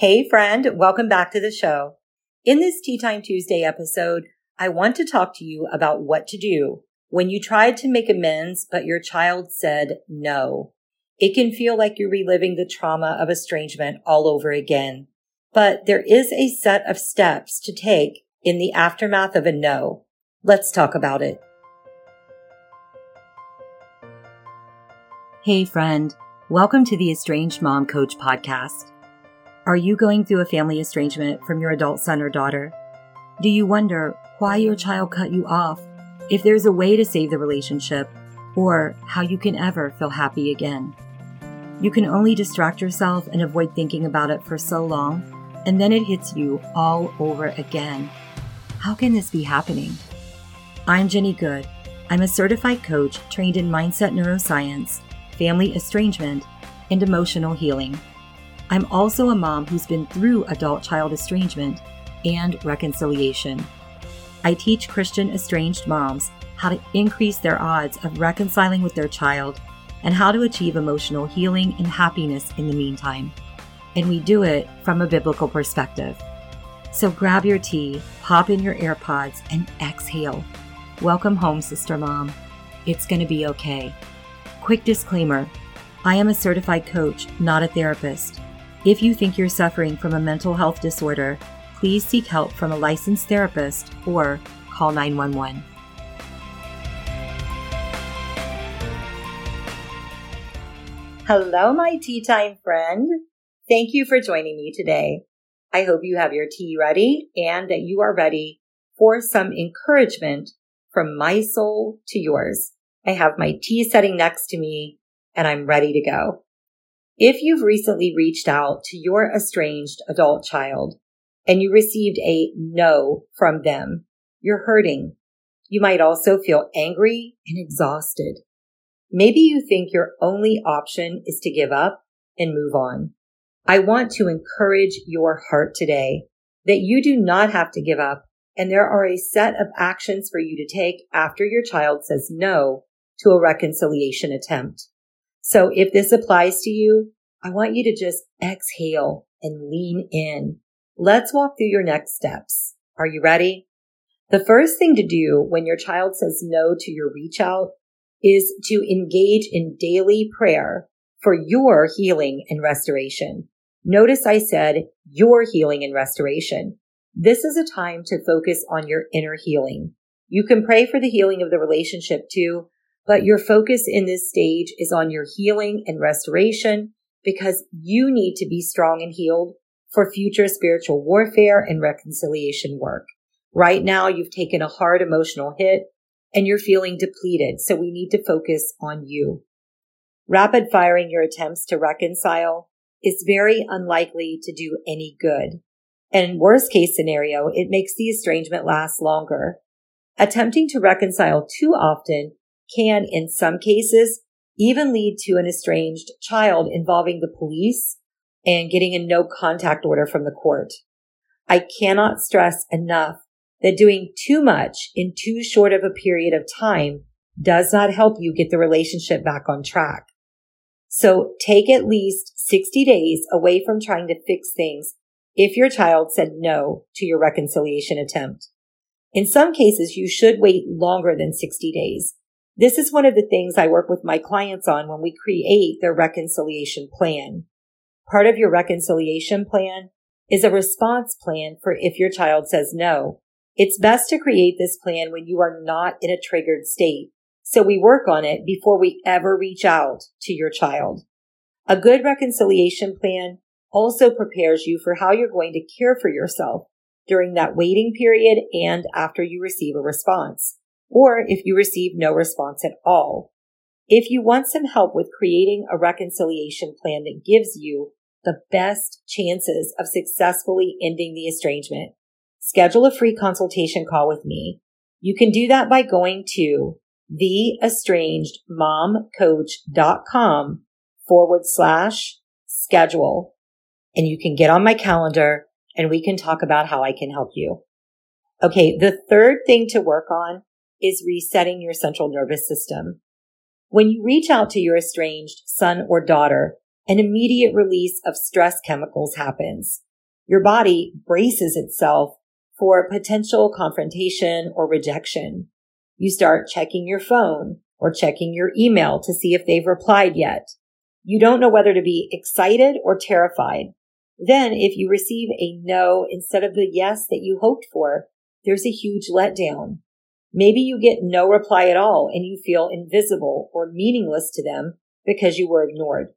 Hey friend, welcome back to the show. In this Tea Time Tuesday episode, I want to talk to you about what to do when you tried to make amends, but your child said no. It can feel like you're reliving the trauma of estrangement all over again. But there is a set of steps to take in the aftermath of a no. Let's talk about it. Hey friend, welcome to the Estranged Mom Coach podcast. Are you going through a family estrangement from your adult son or daughter? Do you wonder why your child cut you off, if there's a way to save the relationship, or how you can ever feel happy again? You can only distract yourself and avoid thinking about it for so long, and then it hits you all over again. How can this be happening? I'm Jenny Good. I'm a certified coach trained in mindset neuroscience, family estrangement, and emotional healing. I'm also a mom who's been through adult child estrangement and reconciliation. I teach Christian estranged moms how to increase their odds of reconciling with their child and how to achieve emotional healing and happiness in the meantime. And we do it from a biblical perspective. So grab your tea, pop in your AirPods, and exhale. Welcome home, Sister Mom. It's going to be okay. Quick disclaimer I am a certified coach, not a therapist. If you think you're suffering from a mental health disorder, please seek help from a licensed therapist or call 911. Hello, my tea time friend. Thank you for joining me today. I hope you have your tea ready and that you are ready for some encouragement from my soul to yours. I have my tea setting next to me and I'm ready to go. If you've recently reached out to your estranged adult child and you received a no from them, you're hurting. You might also feel angry and exhausted. Maybe you think your only option is to give up and move on. I want to encourage your heart today that you do not have to give up and there are a set of actions for you to take after your child says no to a reconciliation attempt. So if this applies to you, I want you to just exhale and lean in Let's walk through your next steps. Are you ready? The first thing to do when your child says no to your reach out is to engage in daily prayer for your healing and restoration. Notice I said your healing and restoration. This is a time to focus on your inner healing. You can pray for the healing of the relationship too, but your focus in this stage is on your healing and restoration because you need to be strong and healed for future spiritual warfare and reconciliation work. Right now, you've taken a hard emotional hit and you're feeling depleted. So we need to focus on you. Rapid firing your attempts to reconcile is very unlikely to do any good. And worst case scenario, it makes the estrangement last longer. Attempting to reconcile too often can, in some cases, even lead to an estranged child involving the police and getting a no contact order from the court. I cannot stress enough that doing too much in too short of a period of time does not help you get the relationship back on track. So take at least 60 days away from trying to fix things if your child said no to your reconciliation attempt. In some cases, you should wait longer than 60 days. This is one of the things I work with my clients on when we create their reconciliation plan. Part of your reconciliation plan is a response plan for if your child says no. It's best to create this plan when you are not in a triggered state. So we work on it before we ever reach out to your child. A good reconciliation plan also prepares you for how you're going to care for yourself during that waiting period and after you receive a response, or if you receive no response at all. If you want some help with creating a reconciliation plan that gives you the best chances of successfully ending the estrangement, schedule a free consultation call with me. You can do that by going to theestrangedmomcoach.com forward slash schedule. And you can get on my calendar and we can talk about how I can help you. Okay. The third thing to work on is resetting your central nervous system. When you reach out to your estranged son or daughter, an immediate release of stress chemicals happens. your body braces itself for potential confrontation or rejection. You start checking your phone or checking your email to see if they've replied yet. You don't know whether to be excited or terrified. Then if you receive a no instead of the yes that you hoped for, there's a huge letdown. Maybe you get no reply at all and you feel invisible or meaningless to them because you were ignored.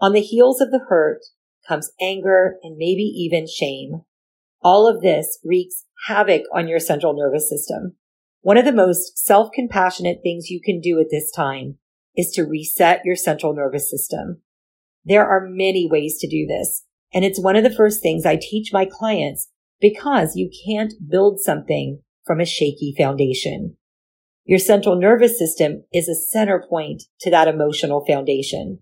On the heels of the hurt comes anger and maybe even shame. All of this wreaks havoc on your central nervous system. One of the most self-compassionate things you can do at this time is to reset your central nervous system. There are many ways to do this, and it's one of the first things I teach my clients because you can't build something from a shaky foundation. Your central nervous system is a center point to that emotional foundation.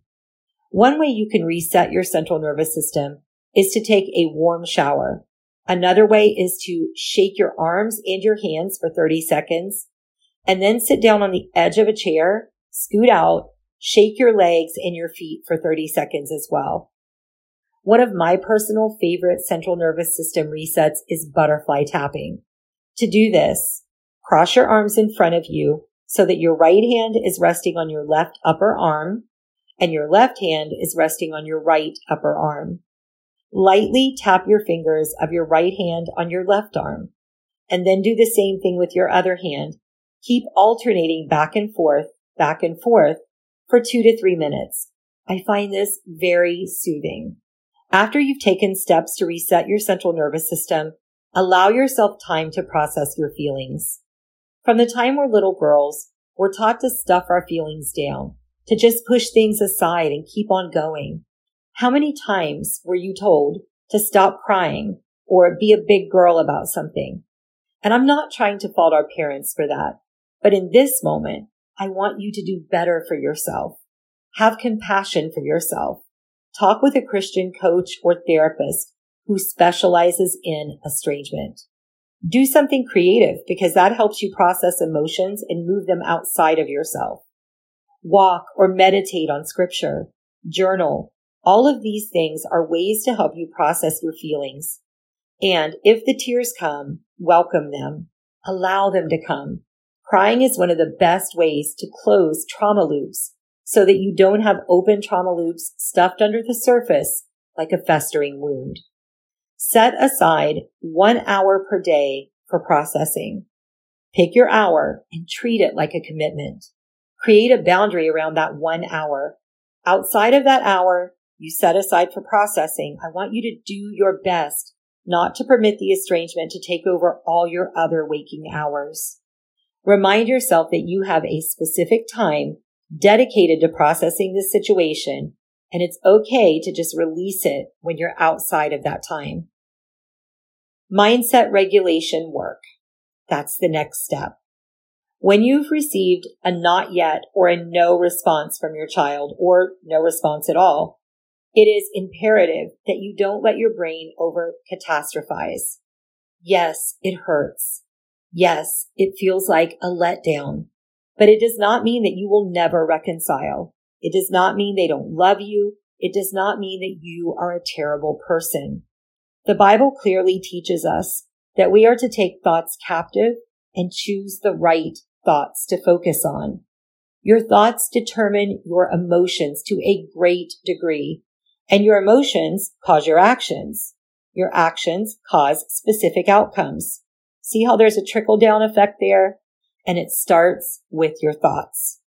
One way you can reset your central nervous system is to take a warm shower. Another way is to shake your arms and your hands for 30 seconds and then sit down on the edge of a chair, scoot out, shake your legs and your feet for 30 seconds as well. One of my personal favorite central nervous system resets is butterfly tapping. To do this, cross your arms in front of you so that your right hand is resting on your left upper arm and your left hand is resting on your right upper arm. Lightly tap your fingers of your right hand on your left arm and then do the same thing with your other hand. Keep alternating back and forth, back and forth for two to three minutes. I find this very soothing. After you've taken steps to reset your central nervous system, allow yourself time to process your feelings. From the time we're little girls, we're taught to stuff our feelings down, to just push things aside and keep on going. How many times were you told to stop crying or be a big girl about something? And I'm not trying to fault our parents for that, but in this moment, I want you to do better for yourself. Have compassion for yourself. Talk with a Christian coach or therapist who specializes in estrangement. Do something creative because that helps you process emotions and move them outside of yourself. Walk or meditate on scripture, journal. All of these things are ways to help you process your feelings. And if the tears come, welcome them. Allow them to come. Crying is one of the best ways to close trauma loops so that you don't have open trauma loops stuffed under the surface like a festering wound. Set aside one hour per day for processing. Pick your hour and treat it like a commitment. Create a boundary around that one hour. Outside of that hour, you set aside for processing. I want you to do your best not to permit the estrangement to take over all your other waking hours. Remind yourself that you have a specific time dedicated to processing this situation, and it's okay to just release it when you're outside of that time. Mindset regulation work. That's the next step. When you've received a not yet or a no response from your child or no response at all, it is imperative that you don't let your brain over catastrophize. Yes, it hurts. Yes, it feels like a letdown. But it does not mean that you will never reconcile. It does not mean they don't love you. It does not mean that you are a terrible person. The Bible clearly teaches us that we are to take thoughts captive and choose the right thoughts to focus on. Your thoughts determine your emotions to a great degree, and your emotions cause your actions. Your actions cause specific outcomes. See how there's a trickle down effect there? and it starts with your thoughts.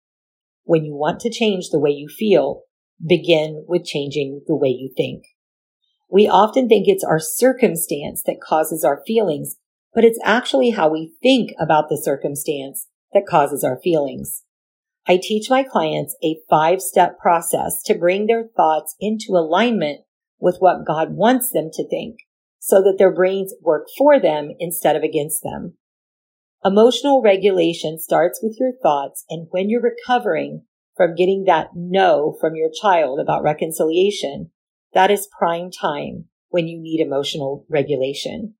When you want to change the way you feel, begin with changing the way you think. We often think it's our circumstance that causes our feelings, but it's actually how we think about the circumstance that causes our feelings. I teach my clients a five step process to bring their thoughts into alignment with what God wants them to think so that their brains work for them instead of against them. Emotional regulation starts with your thoughts. And when you're recovering from getting that no from your child about reconciliation, that is prime time when you need emotional regulation.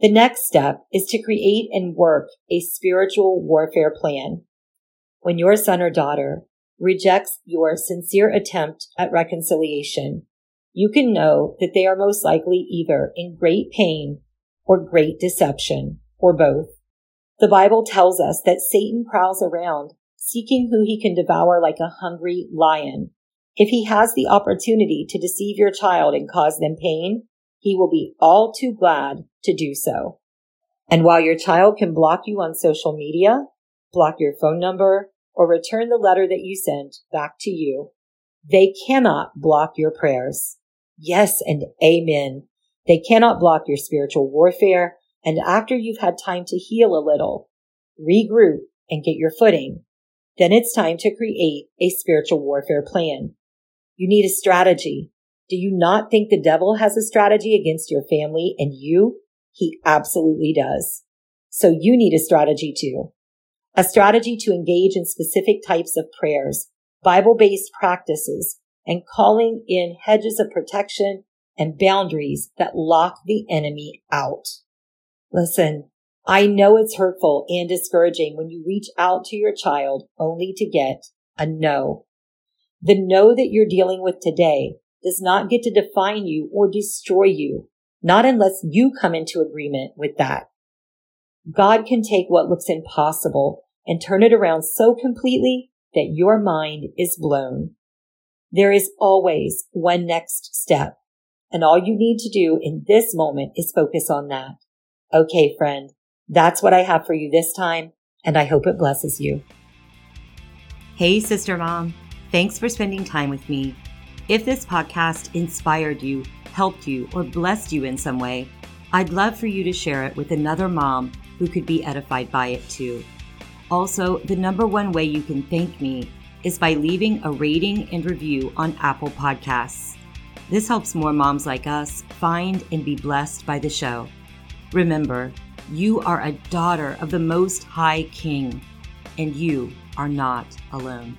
The next step is to create and work a spiritual warfare plan. When your son or daughter rejects your sincere attempt at reconciliation, you can know that they are most likely either in great pain or great deception or both. The Bible tells us that Satan prowls around seeking who he can devour like a hungry lion. If he has the opportunity to deceive your child and cause them pain, he will be all too glad to do so. And while your child can block you on social media, block your phone number, or return the letter that you sent back to you, they cannot block your prayers. Yes and amen. They cannot block your spiritual warfare. And after you've had time to heal a little, regroup and get your footing, then it's time to create a spiritual warfare plan. You need a strategy. Do you not think the devil has a strategy against your family and you? He absolutely does. So you need a strategy too. A strategy to engage in specific types of prayers, Bible-based practices, and calling in hedges of protection and boundaries that lock the enemy out. Listen, I know it's hurtful and discouraging when you reach out to your child only to get a no. The no that you're dealing with today does not get to define you or destroy you, not unless you come into agreement with that. God can take what looks impossible and turn it around so completely that your mind is blown. There is always one next step, and all you need to do in this moment is focus on that. Okay, friend, that's what I have for you this time, and I hope it blesses you. Hey, Sister Mom. Thanks for spending time with me. If this podcast inspired you, helped you, or blessed you in some way, I'd love for you to share it with another mom who could be edified by it too. Also, the number one way you can thank me is by leaving a rating and review on Apple Podcasts. This helps more moms like us find and be blessed by the show. Remember, you are a daughter of the Most High King, and you are not alone.